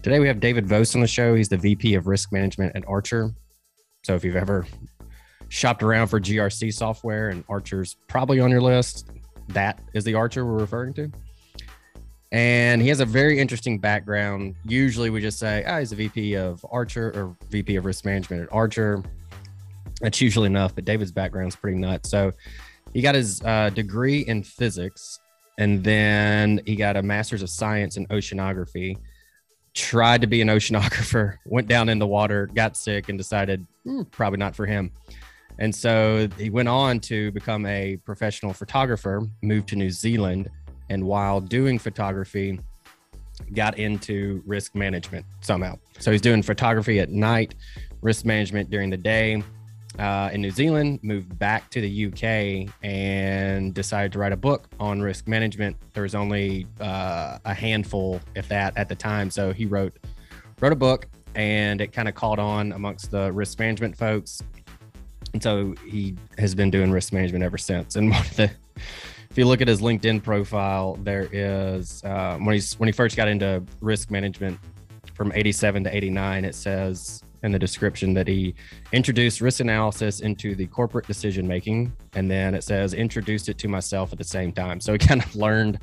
Today we have David Vose on the show. He's the VP of Risk Management at Archer. So if you've ever shopped around for GRC software and Archer's probably on your list, that is the Archer we're referring to. And he has a very interesting background. Usually we just say, ah, he's a VP of Archer or VP of Risk Management at Archer. That's usually enough, but David's background is pretty nuts. So he got his uh, degree in physics and then he got a master's of science in oceanography tried to be an oceanographer, went down in the water, got sick, and decided hmm, probably not for him. And so he went on to become a professional photographer, moved to New Zealand, and while doing photography, got into risk management somehow. So he's doing photography at night, risk management during the day uh, in New Zealand, moved back to the UK, and decided to write a book on risk management. There was only uh, a handful, if that, at the time. So he wrote wrote a book, and it kind of caught on amongst the risk management folks. And so he has been doing risk management ever since. And one of the, if you look at his LinkedIn profile, there is uh, when he's when he first got into risk management from 87 to 89, it says in the description that he introduced risk analysis into the corporate decision making. And then it says introduced it to myself at the same time. So he kind of learned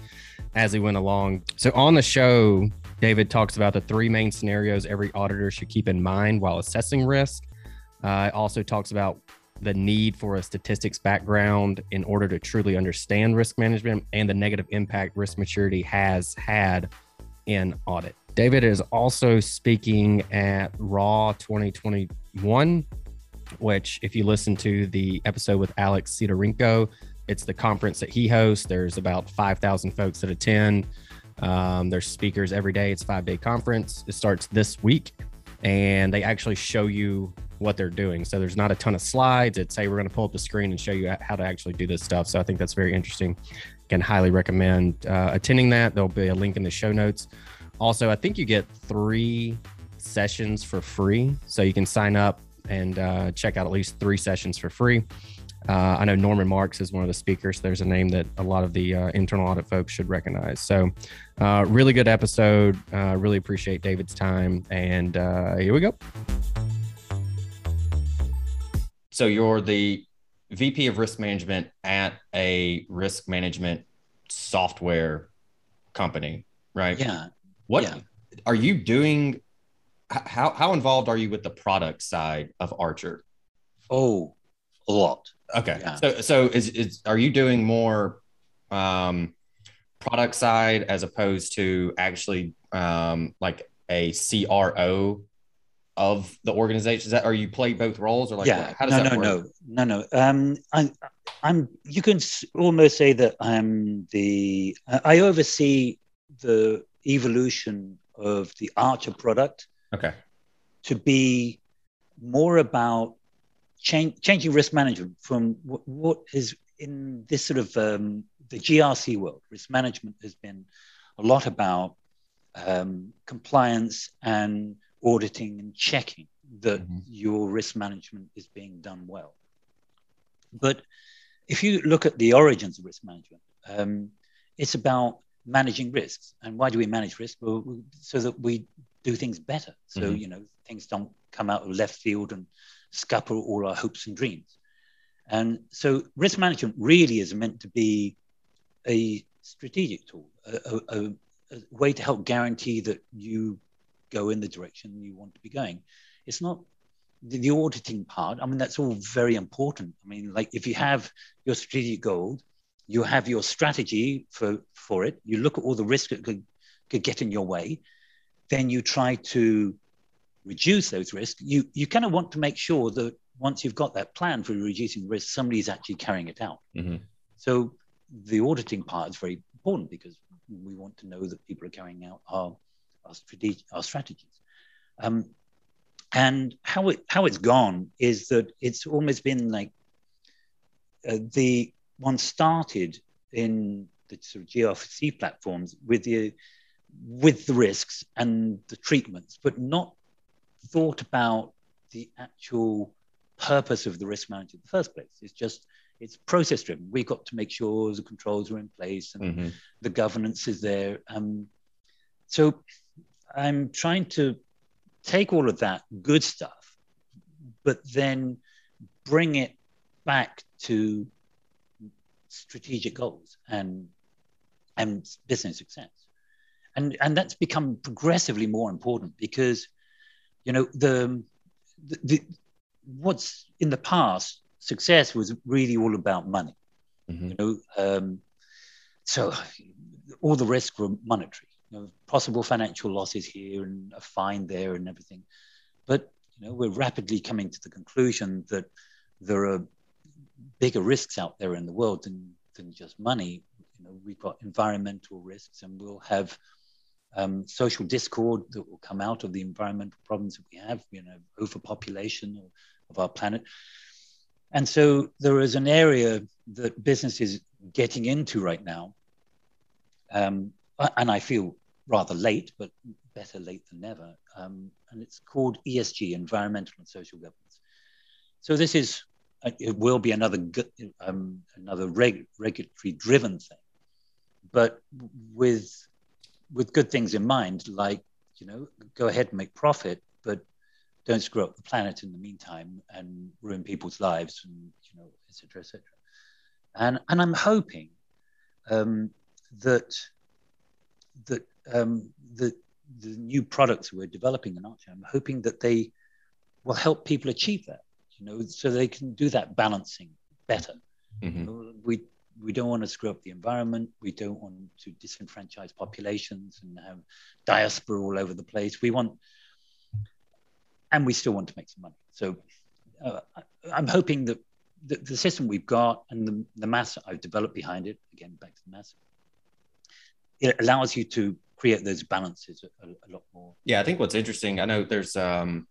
as he went along. So on the show, David talks about the three main scenarios every auditor should keep in mind while assessing risk. Uh, also talks about the need for a statistics background in order to truly understand risk management and the negative impact risk maturity has had in audit. David is also speaking at RAW 2021, which, if you listen to the episode with Alex Sidorenko, it's the conference that he hosts. There's about 5,000 folks that attend. Um, there's speakers every day. It's five day conference. It starts this week, and they actually show you what they're doing. So there's not a ton of slides. It's hey, we're going to pull up the screen and show you how to actually do this stuff. So I think that's very interesting. Can highly recommend uh, attending that. There'll be a link in the show notes. Also, I think you get three sessions for free. So you can sign up and uh, check out at least three sessions for free. Uh, I know Norman Marks is one of the speakers. There's a name that a lot of the uh, internal audit folks should recognize. So, uh, really good episode. Uh, really appreciate David's time. And uh, here we go. So, you're the VP of risk management at a risk management software company, right? Yeah. What Yeah. are you doing? How how involved are you with the product side of Archer? Oh, a lot. Okay, Yeah. so so is is are you doing more um, product side as opposed to actually um, like a CRO of the organization? Is that are you play both roles or like yeah. how does no, that no, work? no, no, no. Um, I'm, I'm. You can almost say that I'm the. I I oversee the evolution of the Archer product Okay, to be more about change, changing risk management from what, what is in this sort of um, the GRC world. Risk management has been a lot about um, compliance and auditing and checking that Mhm. your risk management is being done well. But if you look at the origins of risk management, um, it's about managing risks. And why do we manage risk? Well, we- so that we do things better. So, Mhm. you know, things don't come out of left field and scupper all our hopes and dreams. And so risk management really is meant to be a strategic tool, a, a, a, a way to help guarantee that you go in the direction you want to be going. It's not the, the, auditing part, I mean, that's all very important. I mean, like if you have your strategic goal, you have your strategy for, for it, you look at all the risks that could, could get in your way, then you try to reduce those risks. You, you kind of want to make sure that once you've got that plan for reducing risk, somebody's actually carrying it out. Mm-hmm. So the auditing part is very important because we want to know that people are carrying out our, our, our strategies. Um, and how it how it's gone is that it's almost been like uh, the one started in the sort of GRC platforms with the with the risks and the treatments, but not thought about the actual purpose of the risk management in the first place. It's just it's process driven. We've got to make sure the controls are in place and mm-hmm. the governance is there. Um, so I'm trying to take all of that good stuff, but then bring it back to strategic goals and and business success. And and that's become progressively more important because you know the, the, the what's in the past success was really all about money mm-hmm. you know um, so all the risks were monetary you know, possible financial losses here and a fine there and everything but you know we're rapidly coming to the conclusion that there are bigger risks out there in the world than than just money you know we've got environmental risks and we'll have um, social discord that will come out of the environmental problems that we have, you know, overpopulation of our planet. And so there is an area that business is getting into right now. Um, and I feel rather late, but better late than never. Um, and it's called ESG, Environmental and Social Governance. So this is, it will be another, um, another reg- regulatory driven thing, but with with good things in mind, like you know, go ahead and make profit, but don't screw up the planet in the meantime and ruin people's lives and you know, et cetera, et cetera. And and I'm hoping um, that that um, the the new products we're developing in Archer, I'm hoping that they will help people achieve that, you know, so they can do that balancing better. Mm-hmm. You know, we we don't want to screw up the environment. We don't want to disenfranchise populations and have diaspora all over the place. We want, and we still want to make some money. So uh, I'm hoping that the, the, system we've got and the, the mass I've developed behind it, again, back to the mass, it allows you to create those balances a, a lot more. Yeah, I think what's interesting, I know there's, um,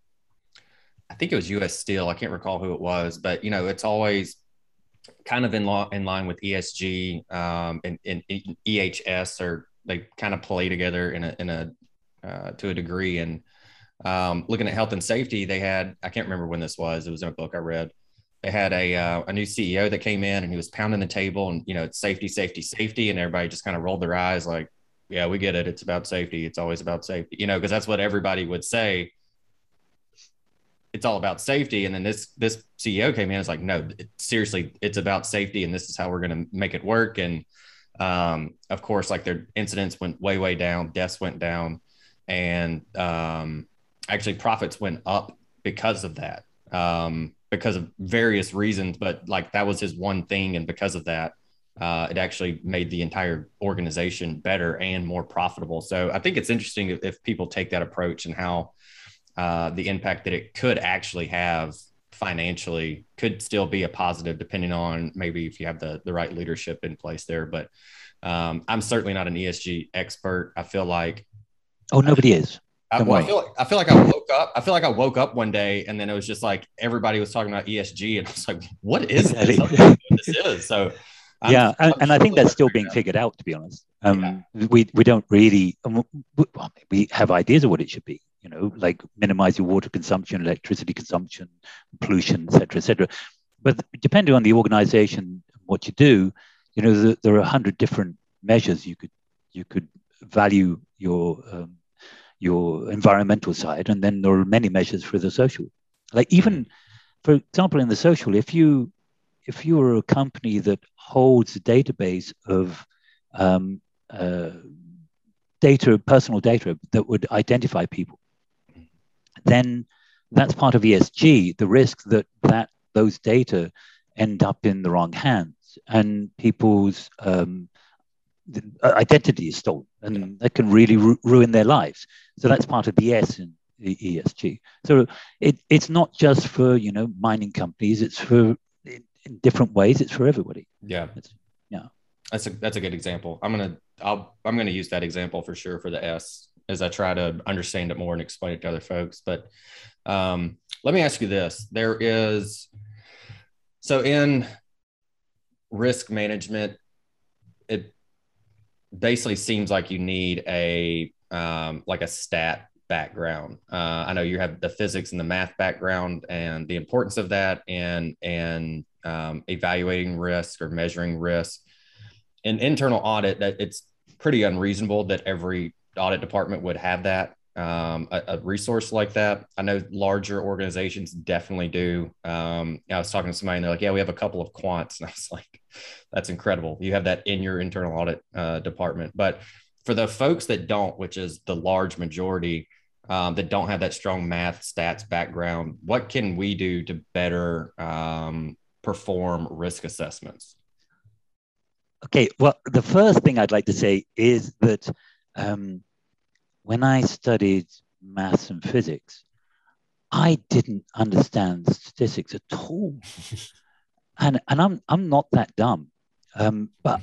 I think it was US Steel. I can't recall who it was, but you know, it's always kind of in, law, in line with ESG um, and, and, EHS, or they kind of play together in a, in a uh, to a degree. And um, looking at health and safety, they had I can't remember when this was. It was in a book I read. They had a uh, a new CEO that came in and he was pounding the table and you know it's safety, safety, safety, and everybody just kind of rolled their eyes like, yeah, we get it. It's about safety. It's always about safety, you know, because that's what everybody would say it's all about safety. And then this this CEO came in, and was like, no, it, seriously, it's about safety, and this is how we're going to make it work. And um, of course, like their incidents went way way down, deaths went down, and um, actually profits went up because of that, um, because of various reasons. But like that was his one thing, and because of that. Uh, it actually made the entire organization better and more profitable. So I think it's interesting if, if people take that approach and how uh, the impact that it could actually have financially could still be a positive depending on maybe if you have the, the right leadership in place there. But um, I'm certainly not an ESG expert. I feel like oh nobody is. I, well, I, feel like I feel like I woke up. I feel like I woke up one day and then it was just like everybody was talking about ESG and I was like, "What is this? this is?" So, I'm, yeah, and, and I think that's still being figured out. To be honest, um, yeah. we we don't really um, we have ideas of what it should be, you know, like minimize your water consumption, electricity consumption, pollution, etc., etc. But depending on the organization, what you do, you know, the, there are a hundred different measures you could you could value your um, your environmental side, and then there are many measures for the social. Like even, for example, in the social, if you if you are a company that holds a database of um, uh, data, personal data that would identify people, then that's part of ESG, the risk that, that those data end up in the wrong hands and people's um, identity is stolen and yeah. that can really ru- ruin their lives. So that's part of the S in the ESG. So it, it's not just for, you know, mining companies, it's for in, in different ways, it's for everybody. Yeah. It's, yeah. That's a, that's a good example. I'm going to, I'll, I'm going to use that example for sure for the S as I try to understand it more and explain it to other folks. But um, let me ask you this: there is so in risk management, it basically seems like you need a um, like a stat background. Uh, I know you have the physics and the math background and the importance of that and and um, evaluating risk or measuring risk. In internal audit, that it's pretty unreasonable that every audit department would have that um, a, a, resource like that. I know larger organizations definitely do. Um, I was talking to somebody and they're like, yeah, we have a couple of quants. And I was like, that's incredible. You have that in your internal audit uh, department. But for the folks that don't, which is the large majority um, that don't have that strong math stats background, what can we do to better um, perform risk assessments? Okay, well, the first thing I'd like to say is that um, when I studied maths and physics, I didn't understand statistics at all. and and I'm I'm not that dumb. Um, but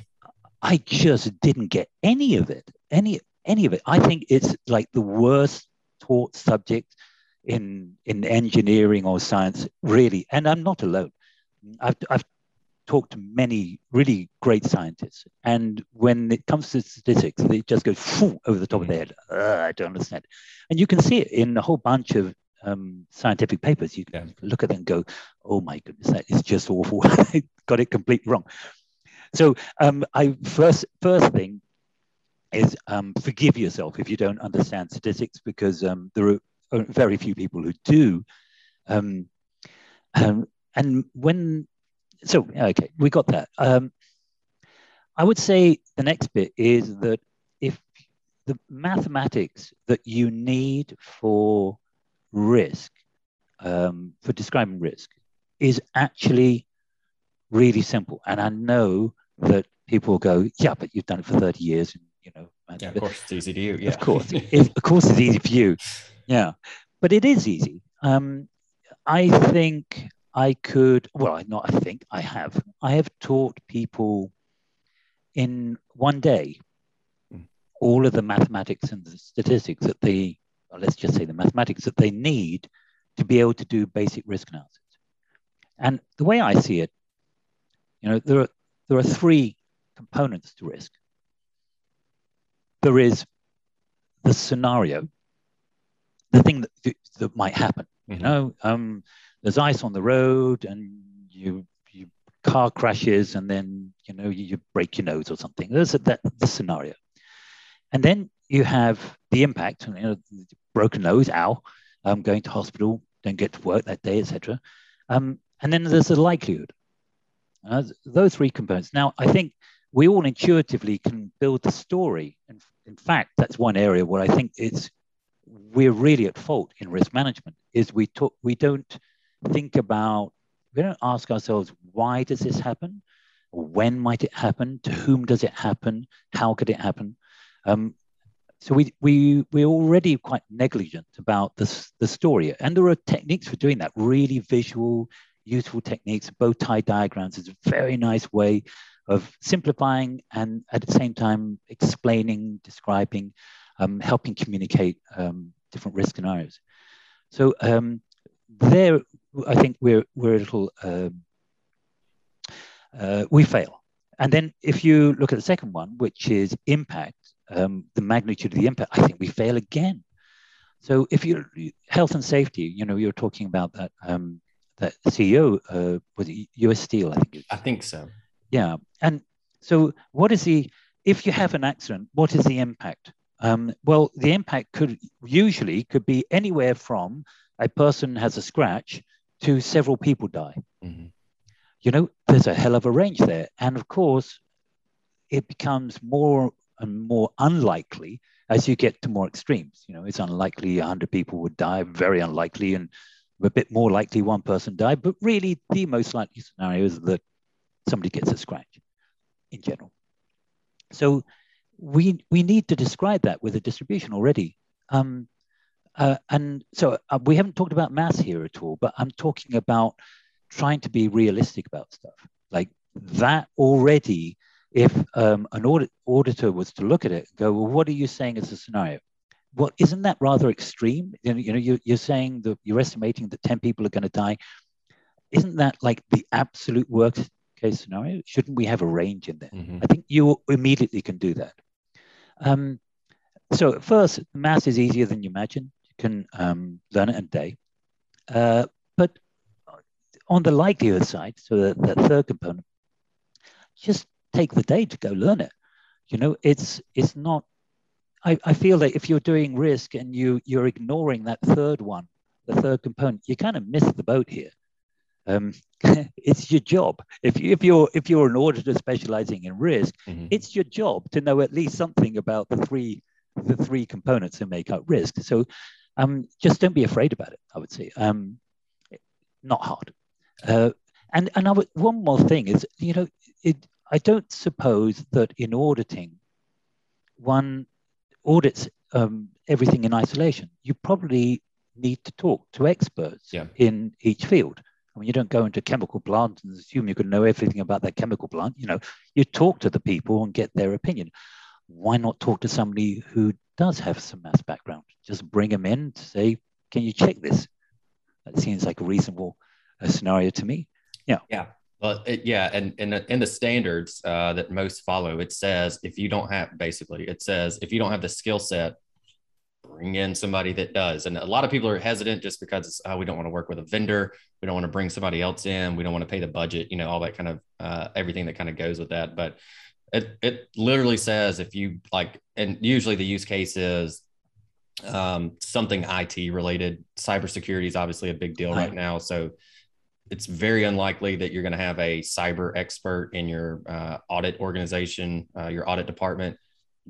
I just didn't get any of it. Any any of it. I think it's like the worst taught subject in in engineering or science, really. And I'm not alone. I've I've talked to many really great scientists, and when it comes to statistics, they just go over the top of their head. I don't understand. And you can see it in a whole bunch of um, scientific papers. You can yeah. look at them and go, "Oh my goodness, that is just awful. I got it completely wrong." So, um, I first first thing is um, forgive yourself if you don't understand statistics because um, there are very few people who do. Um, um, and when so okay, we got that. Um, I would say the next bit is that if the mathematics that you need for risk, um, for describing risk, is actually really simple. And I know that people go, yeah, but you've done it for 30 years. And, you know, yeah, of course it's easy to you. Yeah. Of course. it, of course it's easy for you. Yeah. But it is easy. Um, I think I could, well, not I think, I have. I have taught people in one day hmm. all of the mathematics and the statistics that they, let's just say the mathematics that they need to be able to do basic risk analysis. And the way I see it, you know, there are, there are three components to risk. There is the scenario, the thing that, that might happen. Mm-hmm. You know, um, there's ice on the road and you car crashes and then you know you, you break your nose or something. There's a, that the scenario, and then you have the impact. You know, broken nose, ow, um, going to hospital, don't get to work that day, etc. Um, and then there's the likelihood. Uh, those three components. Now, I think we all intuitively can build the story. And in fact, that's one area where I think it's we're really at fault in risk management. Is we talk, we don't think about, we don't ask ourselves, why does this happen? When might it happen? To whom does it happen? How could it happen? Um, so we, we, we're already quite negligent about this, the story. And there are techniques for doing that, really visual, useful techniques. Bow tie diagrams is a very nice way of simplifying and at the same time explaining, describing, um, helping communicate um, different risk scenarios. So um, there, I think we're we're a little um, uh, we fail. And then if you look at the second one, which is impact, um, the magnitude of the impact, I think we fail again. So if you health and safety, you know, you're talking about that um, that CEO uh, was U.S. Steel, I think. I think so. Yeah, and so what is the if you have an accident, what is the impact? Um, well, the impact could usually could be anywhere from a person has a scratch to several people die. Mm-hmm. You know, there's a hell of a range there. And of course, it becomes more and more unlikely as you get to more extremes. You know, it's unlikely 100 people would die, very unlikely, and a bit more likely one person died, but really the most likely scenario is that somebody gets a scratch in general. So we we need to describe that with a distribution already. Um, uh, and so uh, we haven't talked about mass here at all, but I'm talking about trying to be realistic about stuff like that already. If um, an audit, auditor was to look at it and go, well, what are you saying as a scenario? Well, isn't that rather extreme? You know, you know you're, you're saying that you're estimating that 10 people are going to die. Isn't that like the absolute worst case scenario? Shouldn't we have a range in there? Mm-hmm. I think you immediately can do that. Um, so at first, math is easier than you imagine. Can um, learn it in a day. Uh, but on the likelihood side, so that, that third component, just take the day to go learn it. You know, it's it's not. I, I feel that if you're doing risk and you you're ignoring that third one, the third component, you kind of miss the boat here. Um, it's your job. If, you, if you're if you're an auditor specializing in risk, mm-hmm. it's your job to know at least something about the three the three components that make up risk. So um, just don't be afraid about it. I would say um, not hard. Uh, and and would, one more thing is you know it, I don't suppose that in auditing one audits um, everything in isolation. You probably need to talk to experts yeah. in each field. I mean, you don't go into a chemical plant and assume you can know everything about that chemical plant. You know, you talk to the people and get their opinion. Why not talk to somebody who does have some mass background? Just bring them in to say, "Can you check this?" That seems like a reasonable uh, scenario to me. Yeah. Yeah. Well, it, yeah, and in the, in the standards uh, that most follow, it says if you don't have basically, it says if you don't have the skill set bring in somebody that does. And a lot of people are hesitant just because oh, we don't want to work with a vendor. We don't want to bring somebody else in. We don't want to pay the budget, you know, all that kind of uh, everything that kind of goes with that. But it, it literally says if you like, and usually the use case is um, something IT related. Cybersecurity is obviously a big deal right now. So it's very unlikely that you're going to have a cyber expert in your uh, audit organization, uh, your audit department.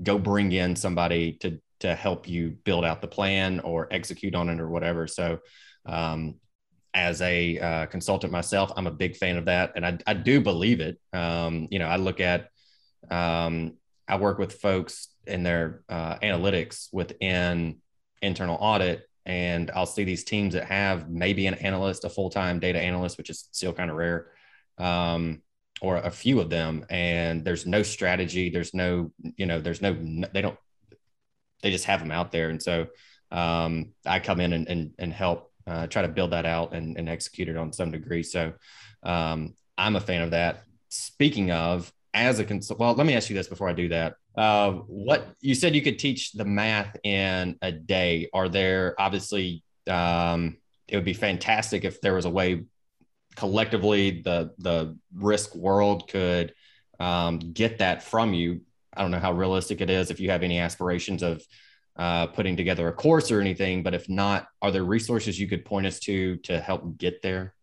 Go bring in somebody to to help you build out the plan or execute on it or whatever. So, um, as a uh, consultant myself, I'm a big fan of that, and I, I do believe it. Um, you know, I look at, um, I work with folks in their uh, analytics within internal audit, and I'll see these teams that have maybe an analyst, a full time data analyst, which is still kind of rare, um, or a few of them, and there's no strategy, there's no, you know, there's no, they don't they just have them out there. And so um, I come in and, and, and help uh, try to build that out and, and execute it on some degree. So um, I'm a fan of that. Speaking of, as a consult, well, let me ask you this before I do that. Uh, what you said you could teach the math in a day. Are there obviously? Um, it would be fantastic if there was a way collectively the the risk world could um, get that from you I don't know how realistic it is if you have any aspirations of uh, putting together a course or anything, but if not, are there resources you could point us to to help get there?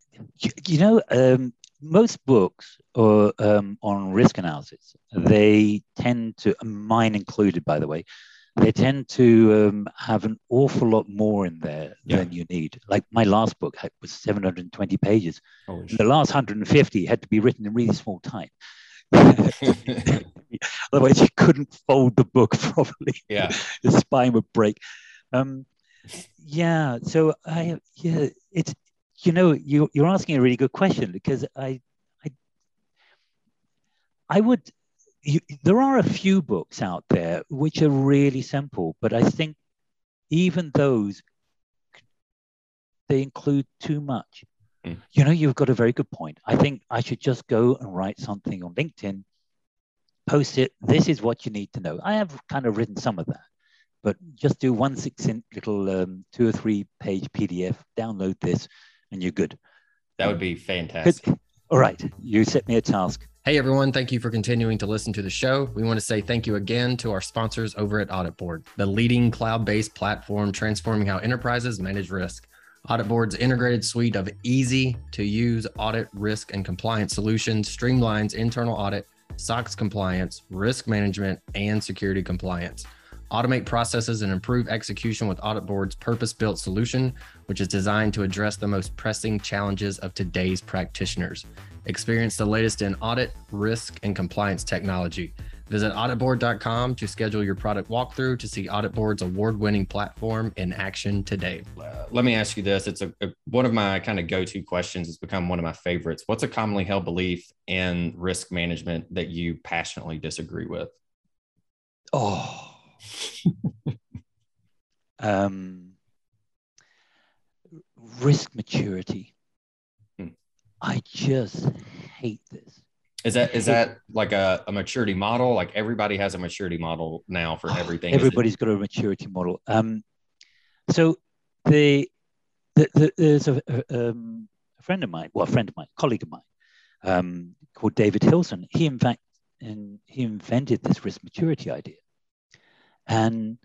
You know, um, most books or, um, on risk analysis, they tend to, mine included, by the way, they tend to um, have an awful lot more in there yeah. than you need. Like my last book was 720 pages. Oh, the last 150 had to be written in really small time. Otherwise, you couldn't fold the book properly. Yeah, the spine would break. Um, yeah. So I yeah, it's you know you you're asking a really good question because I I I would. You, there are a few books out there which are really simple, but I think even those they include too much. Mm. You know, you've got a very good point. I think I should just go and write something on LinkedIn, post it. This is what you need to know. I have kind of written some of that, but just do one succinct little um, two or three page PDF, download this, and you're good. That would be fantastic. Good. All right, you set me a task. Hey everyone, thank you for continuing to listen to the show. We want to say thank you again to our sponsors over at AuditBoard, the leading cloud based platform transforming how enterprises manage risk. AuditBoard's integrated suite of easy to use audit, risk, and compliance solutions streamlines internal audit, SOX compliance, risk management, and security compliance. Automate processes and improve execution with AuditBoard's purpose built solution, which is designed to address the most pressing challenges of today's practitioners. Experience the latest in audit, risk, and compliance technology. Visit auditboard.com to schedule your product walkthrough to see AuditBoard's award winning platform in action today. Uh, let me ask you this. It's a, a one of my kind of go to questions. It's become one of my favorites. What's a commonly held belief in risk management that you passionately disagree with? Oh. um, risk maturity. Hmm. I just hate this. Is that is that like a, a maturity model? Like everybody has a maturity model now for oh, everything. Everybody's got a maturity model. Um, so the, the, the there's a, a, um, a, friend of mine, well, a friend of mine, colleague of mine, um, called David Hillson. He in fact and he invented this risk maturity idea, and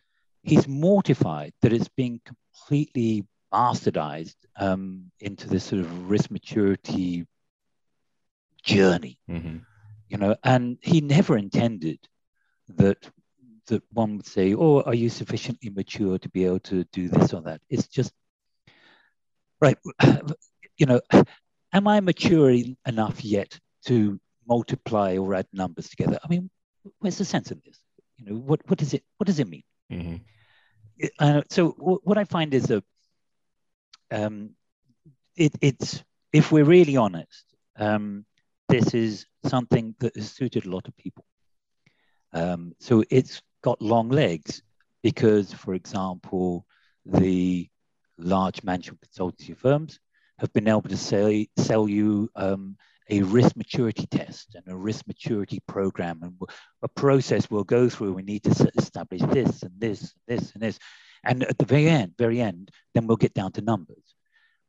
he's mortified that it's being completely bastardized um, into this sort of risk maturity journey. Mm-hmm. You know, and he never intended that that one would say, "Oh, are you sufficiently mature to be able to do this or that?" It's just right. You know, am I mature enough yet to multiply or add numbers together? I mean, where's the sense in this? You know, what what does it what does it mean? Mm-hmm. Uh, so w- what I find is a um, it, it's if we're really honest, um, this is something that has suited a lot of people. Um, so it's got long legs because, for example, the large management consultancy firms have been able to sell, sell you um, a risk maturity test and a risk maturity program and a process we'll go through. We need to establish this and this, and this and this. And at the very end, very end, then we'll get down to numbers.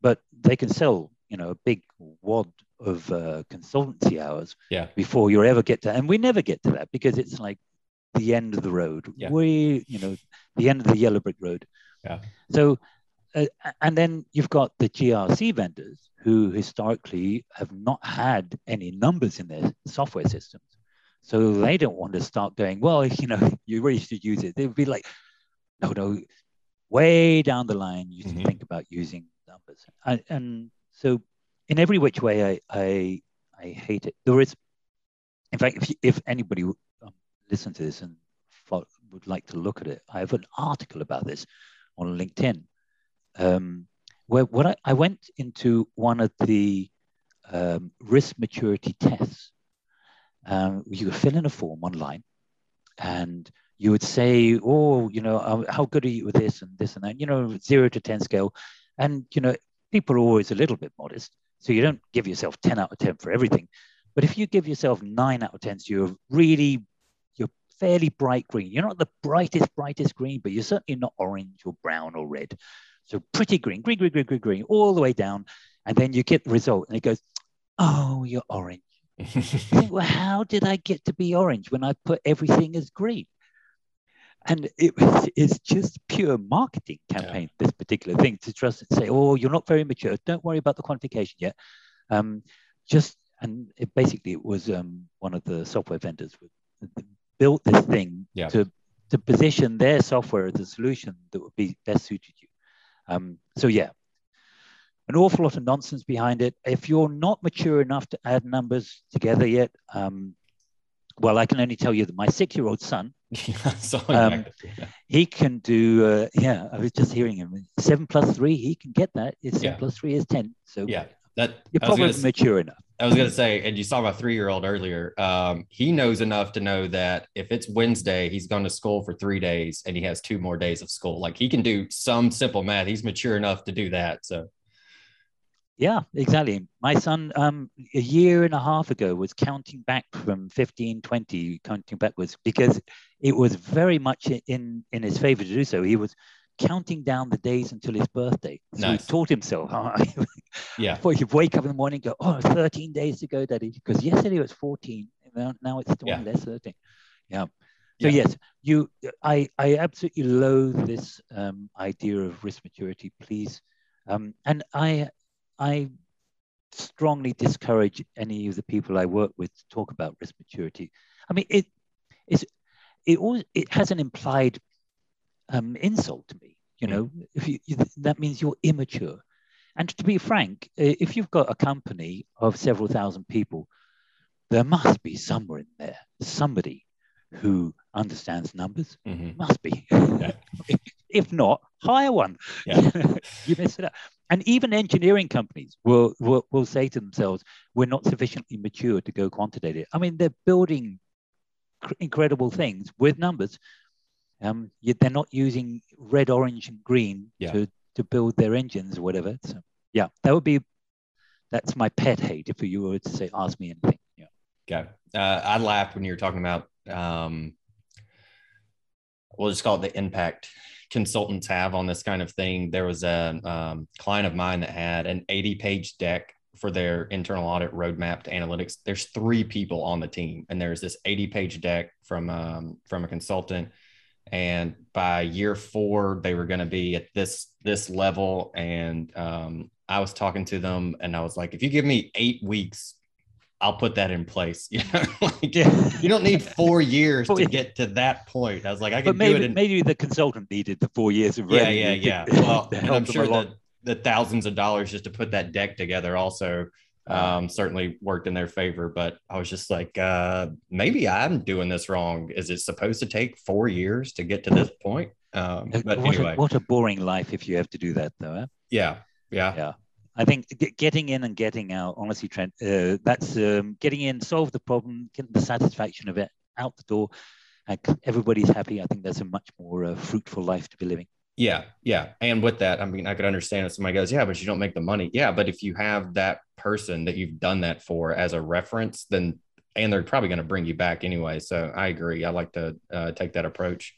But they can sell, you know, a big wad of uh, consultancy hours yeah. before you ever get to and we never get to that because it's like the end of the road yeah. we you know the end of the yellow brick road yeah so uh, and then you've got the grc vendors who historically have not had any numbers in their software systems so they don't want to start going well you know you really should use it they'd be like no no way down the line you should mm-hmm. think about using numbers and, and so in every which way, I I, I hate it. There is, in fact, if, if anybody would um, listen to this and would like to look at it, I have an article about this on LinkedIn, um, where what I, I went into one of the um, risk maturity tests. Um, you could fill in a form online, and you would say, "Oh, you know, how good are you with this and this and that?" You know, zero to ten scale, and you know, people are always a little bit modest. So you don't give yourself 10 out of 10 for everything. But if you give yourself nine out of 10, so you're really, you're fairly bright green. You're not the brightest, brightest green, but you're certainly not orange or brown or red. So pretty green, green, green, green, green, green, all the way down. And then you get the result and it goes, oh, you're orange. well, how did I get to be orange when I put everything as green? and it was it's just pure marketing campaign yeah. this particular thing to trust and say oh you're not very mature don't worry about the quantification yet um, just and it basically it was um, one of the software vendors built this thing yeah. to to position their software as a solution that would be best suited you um, so yeah an awful lot of nonsense behind it if you're not mature enough to add numbers together yet um, well i can only tell you that my six year old son um, he can do. Uh, yeah, I was just hearing him. Seven plus three, he can get that. Seven yeah. plus three is ten. So yeah, that you're probably mature enough. I was gonna say, and you saw my three year old earlier. Um, he knows enough to know that if it's Wednesday, he's going to school for three days, and he has two more days of school. Like he can do some simple math. He's mature enough to do that. So yeah, exactly. My son, um, a year and a half ago, was counting back from 15, 20, counting backwards because it was very much in in his favor to do so. He was counting down the days until his birthday. So nice. he taught himself. yeah. Before you wake up in the morning, go, oh, 13 days to go, Daddy. Because yesterday it was 14. Now, now it's 20 yeah. less 13. Yeah. So yeah. yes, you. I I absolutely loathe this um, idea of risk maturity. Please, um, and I I strongly discourage any of the people I work with to talk about risk maturity. I mean, it is it always it has an implied um, insult to me. You hmm. know, if you, that means you're immature. And to be frank, if you've got a company of several thousand people, there must be somewhere in there somebody who understands numbers. Mm-hmm. Must be. Yeah. if not, hire one. Yeah. you miss it out. And even engineering companies will, will, will say to themselves, we're not sufficiently mature to go quantitative. I mean, they're building cr- incredible things with numbers. Um, they're not using red, orange, and green yeah. to, to build their engines or whatever. So, yeah, that would be, that's my pet hate if you were to say, ask me anything. Yeah. Okay. Uh, I laughed when you were talking about, um, we'll just call it the impact consultants have on this kind of thing. There was a um, client of mine that had an 80 page deck for their internal audit roadmap to analytics. There's three people on the team, and there's this 80 page deck from um, from a consultant. And by year four, they were going to be at this this level. And um, I was talking to them, and I was like, if you give me eight weeks I'll put that in place. You know, like, you don't need four years to get to that point. I was like, I can maybe, do it. In... Maybe the consultant needed the four years of yeah, yeah, yeah. Well, and I'm sure that the thousands of dollars just to put that deck together also um, certainly worked in their favor. But I was just like, uh, maybe I'm doing this wrong. Is it supposed to take four years to get to this point? Um, but what anyway, a, what a boring life if you have to do that, though. Huh? Yeah, yeah, yeah. I think getting in and getting out, honestly, Trent, uh, that's um, getting in, solve the problem, get the satisfaction of it out the door. and everybody's happy. I think that's a much more uh, fruitful life to be living. Yeah, yeah. And with that, I mean, I could understand if somebody goes, yeah, but you don't make the money. Yeah, but if you have that person that you've done that for as a reference, then and they're probably going to bring you back anyway. So I agree. I like to uh, take that approach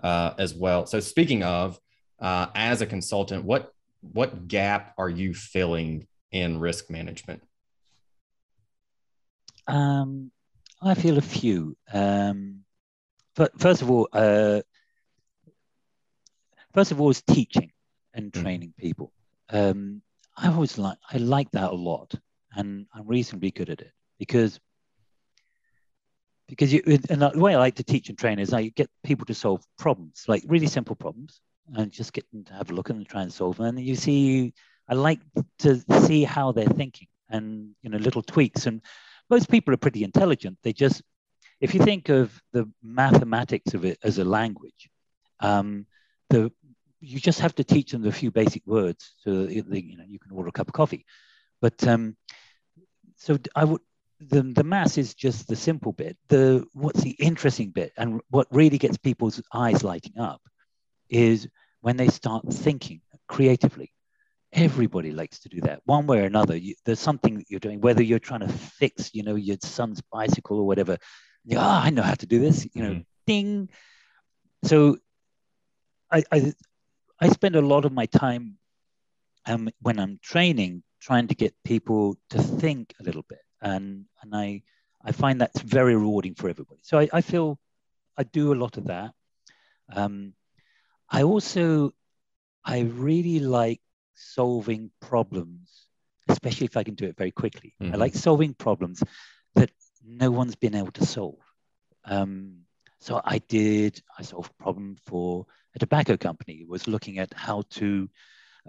uh, as well. So speaking of, uh, as a consultant, what what gap are you filling in risk management? Um, I feel a few. Um, but first of all, uh, first of all, is teaching and hmm. training mm. people. Um, I always like I like that a lot, and I'm reasonably good at it because because you and the way I like to teach and train is I get people to solve problems, like really simple problems, and just get them to have a look and try and solve them. And you see, I like to see how they're thinking and you know little tweaks. And most people are pretty intelligent. They just, if you think of the mathematics of it as a language, um, the you just have to teach them a few basic words so they, you know you can order a cup of coffee. But um, so I would the, the mass is just the simple bit. The what's the interesting bit and what really gets people's eyes lighting up is when they start thinking creatively. Everybody likes to do that one way or another. You, there's something that you're doing, whether you're trying to fix, you know, your son's bicycle or whatever. Yeah, oh, I know how to do this. You know, mm-hmm. ding. So, I, I I spend a lot of my time um, when I'm training trying to get people to think a little bit, and and I I find that's very rewarding for everybody. So I, I feel I do a lot of that. Um, I also, I really like solving problems, especially if I can do it very quickly. Mm-hmm. I like solving problems that no one's been able to solve. Um, so I did, I solved a problem for a tobacco company, was looking at how to,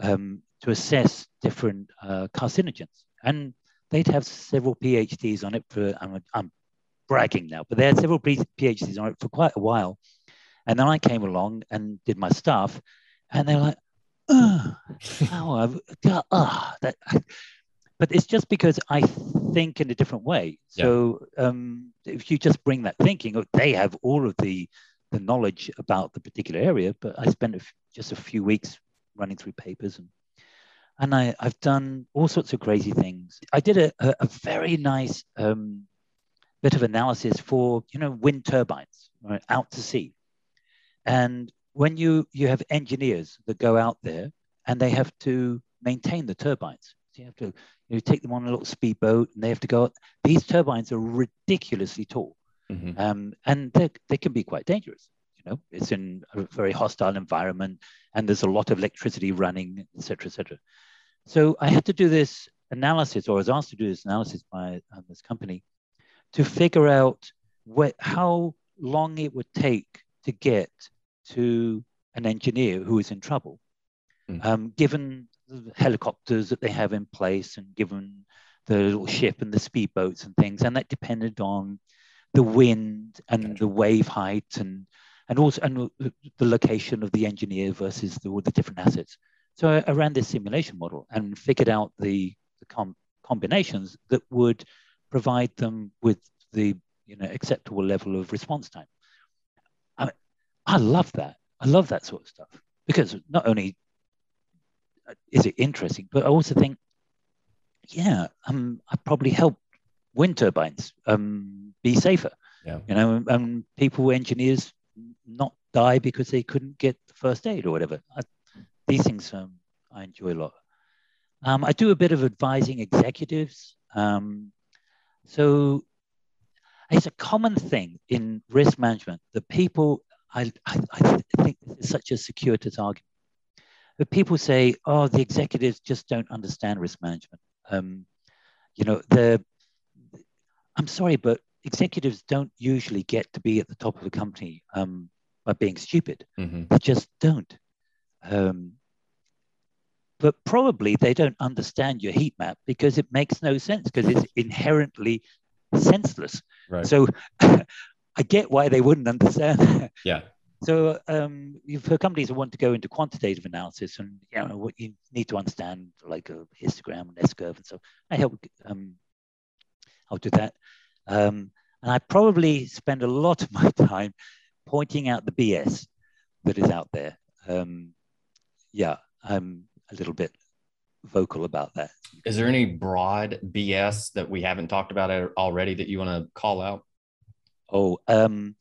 um, to assess different uh, carcinogens. And they'd have several PhDs on it for, I'm, I'm bragging now, but they had several PhDs on it for quite a while. And then I came along and did my stuff, and they're like, oh, oh, oh that. But it's just because I think in a different way. So yeah. um, if you just bring that thinking, oh, they have all of the the knowledge about the particular area. But I spent a f- just a few weeks running through papers and and I, I've done all sorts of crazy things. I did a, a, a very nice um, bit of analysis for you know wind turbines right, out to sea. And when you, you have engineers that go out there and they have to maintain the turbines, so you have to you know, take them on a little speedboat and they have to go. These turbines are ridiculously tall, mm-hmm. um, and they, they can be quite dangerous. You know, it's in a very hostile environment, and there's a lot of electricity running, etc., etc. So I had to do this analysis, or I was asked to do this analysis by um, this company to figure out what, how long it would take to get to an engineer who is in trouble, Mm. um, given the helicopters that they have in place and given the little ship and the speedboats and things, and that depended on the wind and the wave height and and also and the location of the engineer versus the, all the different assets. So I, I ran this simulation model and figured out the, the com- combinations that would provide them with the you know acceptable level of response time. I, I love that. I love that sort of stuff because not only is it interesting, but I also think, yeah, um, I probably helped wind turbines um, be safer. Yeah. You know, and people, engineers, not die because they couldn't get the first aid or whatever. I, these things um, I enjoy a lot. Um, I do a bit of advising executives. Um, so it's a common thing in risk management that people, I, I, I think this is such a circuitous argument, but people say, oh, the executives just don't understand risk management. Um, you know, the, I'm sorry, but executives don't usually get to be at the top of a company um, by being stupid. hmm They just don't. Um, but probably they don't understand your heat map because it makes no sense because it's inherently senseless. Right. So I get why they wouldn't understand. yeah. so um, for companies that want to go into quantitative analysis and you know what you need to understand like a histogram and S curve and so I help um, I'll do that. Um, and I probably spend a lot of my time pointing out the BS that is out there. Um, yeah, I'm a little bit vocal about that. Is there any broad BS that we haven't talked about already that you want to call out? Oh, um,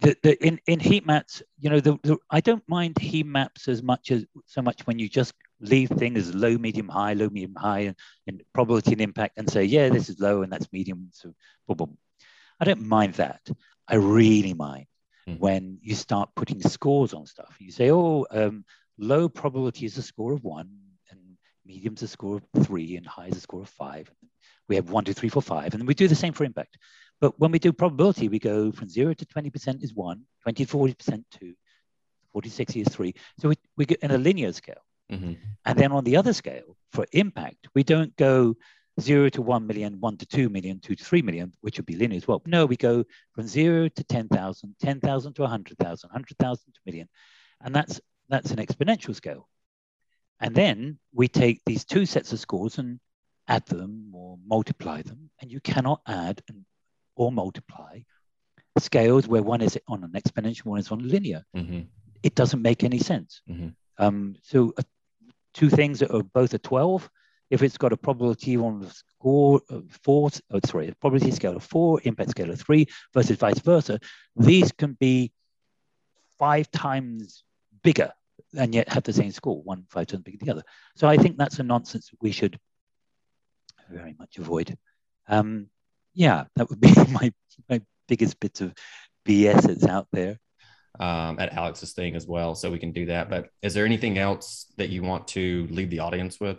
the, the, in, in heat maps, you know, the, the, I don't mind heat maps as much as so much when you just leave things as low, medium, high, low, medium, high, and, and probability and impact, and say, yeah, this is low and that's medium. So, boom, boom. I don't mind that. I really mind Mhm. when you start putting scores on stuff. You say, oh, um, low probability is a score of one, and medium's a score of three, and high is a score of five. We have one, two, three, four, five, and we do the same for impact. But when we do probability, we go from zero to 20% is one, 20 to 40% two, 40 to 60 is three. So we, we get in a linear scale. Hmm And then on the other scale, for impact, we don't go zero to 1 million, one to 2 million, two to 3 million, which would be linear as well. No, we go from zero to 10,000, 10,000 to 100,000, 100,000 to million. And that's, that's an exponential scale. And then we take these two sets of scores and add them or multiply them. And you cannot add and, or multiply scales where one is on an exponential, one is on linear hmm it doesn't make any sense. Mhm. Um, so uh, two things that are both a 12, if it's got a probability on the score of four, oh, sorry, a probability scale of four, impact scale of three versus vice versa, these can be five times bigger and yet have the same score, one five times bigger than the other. So I think that's a nonsense we should very much avoid. Um, yeah, that would be my, my biggest bit of BS that's out there. Um, at Alex's thing as well, so we can do that. But is there anything else that you want to leave the audience with?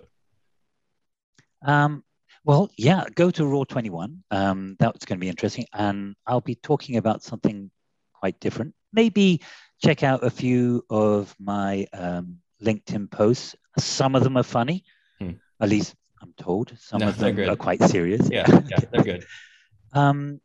Um, well, yeah, go to RAW 21. Um, that's going to be interesting. And I'll be talking about something quite different. Maybe check out a few of my um, LinkedIn posts. Some of them are funny, Hmm. at least I'm told. Some No, of them good. are quite serious. Yeah, yeah, they're good. Um,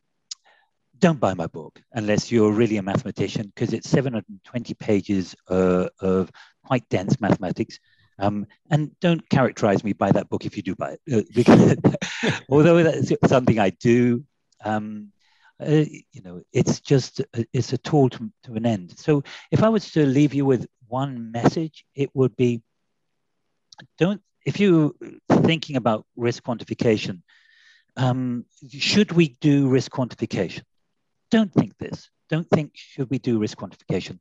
don't buy my book unless you're really a mathematician because it's 720 pages uh, of quite dense mathematics. Um, and don't characterize me by that book if you do buy it, uh, because although that's something I do, um, uh, you know, it's just it's a tool to, to an end. So if I was to leave you with one message, it would be: don't if you're thinking about risk quantification, um, should we do risk quantification? Don't think this. Don't think, should we do risk quantification?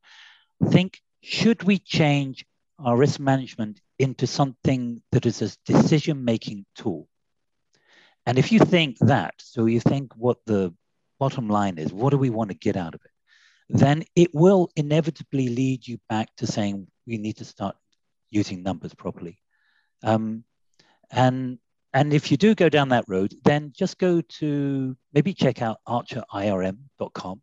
Think, should we change our risk management into something that is a decision making tool? And if you think that, so you think what the bottom line is, what do we want to get out of it? Then it will inevitably lead you back to saying we need to start using numbers properly. Um, and and if you do go down that road, then just go to maybe check out archerirm.com,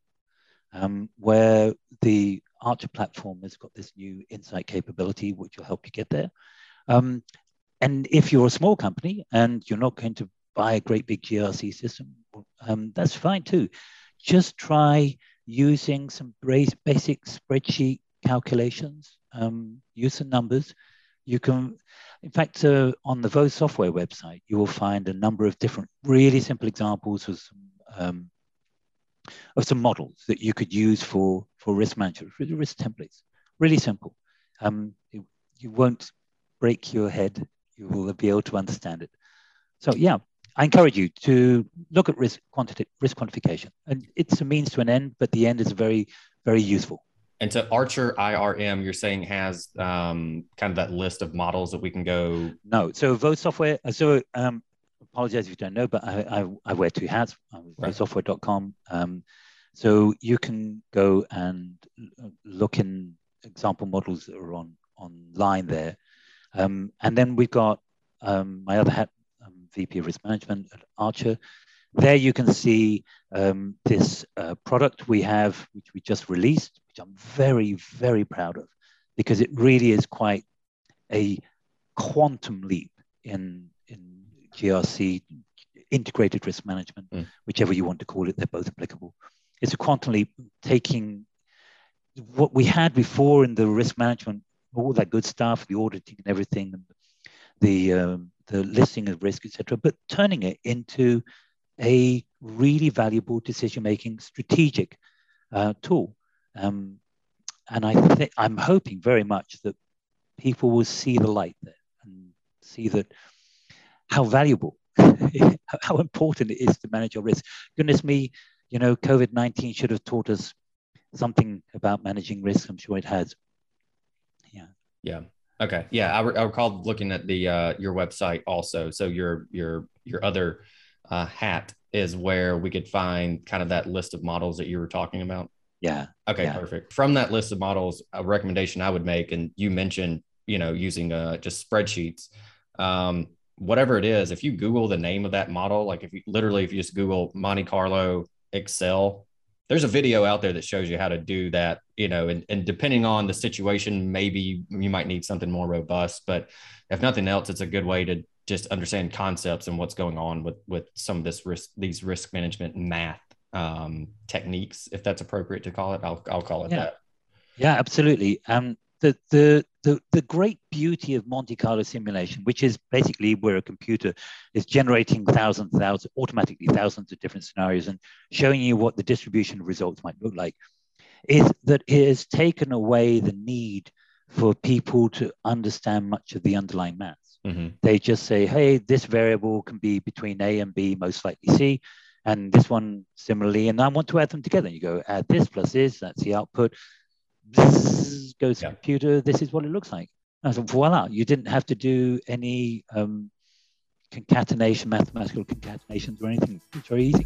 um, where the Archer platform has got this new insight capability, which will help you get there. Um, and if you're a small company and you're not going to buy a great big GRC system, um, that's fine too. Just try using some basic spreadsheet calculations, um, use some numbers. You can, in fact, uh, on the Vose software website, you will find a number of different really simple examples of some, um, of some models that you could use for, for risk management, risk templates. Really simple. Um, you, you won't break your head. You will be able to understand it. So yeah, I encourage you to look at risk risk quantification, and it's a means to an end, but the end is very, very useful. And so Archer IRM, you're saying has um, kind of that list of models that we can go. No, so Vose software. Uh, so um, apologize if you don't know, but I, I, I wear two hats. I'm right. Software.com. Um, so you can go and look in example models that are on online there, um, and then we've got um, my other hat, VP of Risk Management at Archer. There you can see um, this uh, product we have, which we just released, which I'm very, very proud of, because it really is quite a quantum leap in, in GRC, integrated risk management, mm. whichever you want to call it, they're both applicable. It's a quantum leap taking what we had before in the risk management, all that good stuff, the auditing and everything, and the um, the listing of risk, etc., but turning it into a really valuable decision-making strategic uh, tool. Um, and I think I'm hoping very much that people will see the light there and see that how valuable, how important it is to manage your risk. Goodness me, you know, COVID 19 should have taught us something about managing risk. I'm sure it has. Yeah. Yeah. Okay. Yeah, I, re- I recall looking at the uh, your website also. So your your your other uh, hat is where we could find kind of that list of models that you were talking about. Yeah. Okay. Yeah. Perfect. From that list of models, a recommendation I would make, and you mentioned, you know, using uh, just spreadsheets. Um, whatever it is, if you Google the name of that model, like if you literally if you just Google Monte Carlo Excel, there's a video out there that shows you how to do that you know and, and depending on the situation maybe you might need something more robust but if nothing else it's a good way to just understand concepts and what's going on with with some of this risk these risk management math um, techniques if that's appropriate to call it i'll, I'll call it yeah. that yeah absolutely um, the, the, the, the great beauty of Monte Carlo simulation, which is basically where a computer is generating thousands, thousands, automatically thousands of different scenarios and showing you what the distribution of results might look like, is that it has taken away the need for people to understand much of the underlying maths. Mm-hmm. They just say, hey, this variable can be between A and B, most likely C, and this one similarly, and I want to add them together. You go add this plus this, that's the output goes yeah. to computer. This is what it looks like. And so voila, you didn't have to do any um, concatenation, mathematical concatenations or anything. It's very easy.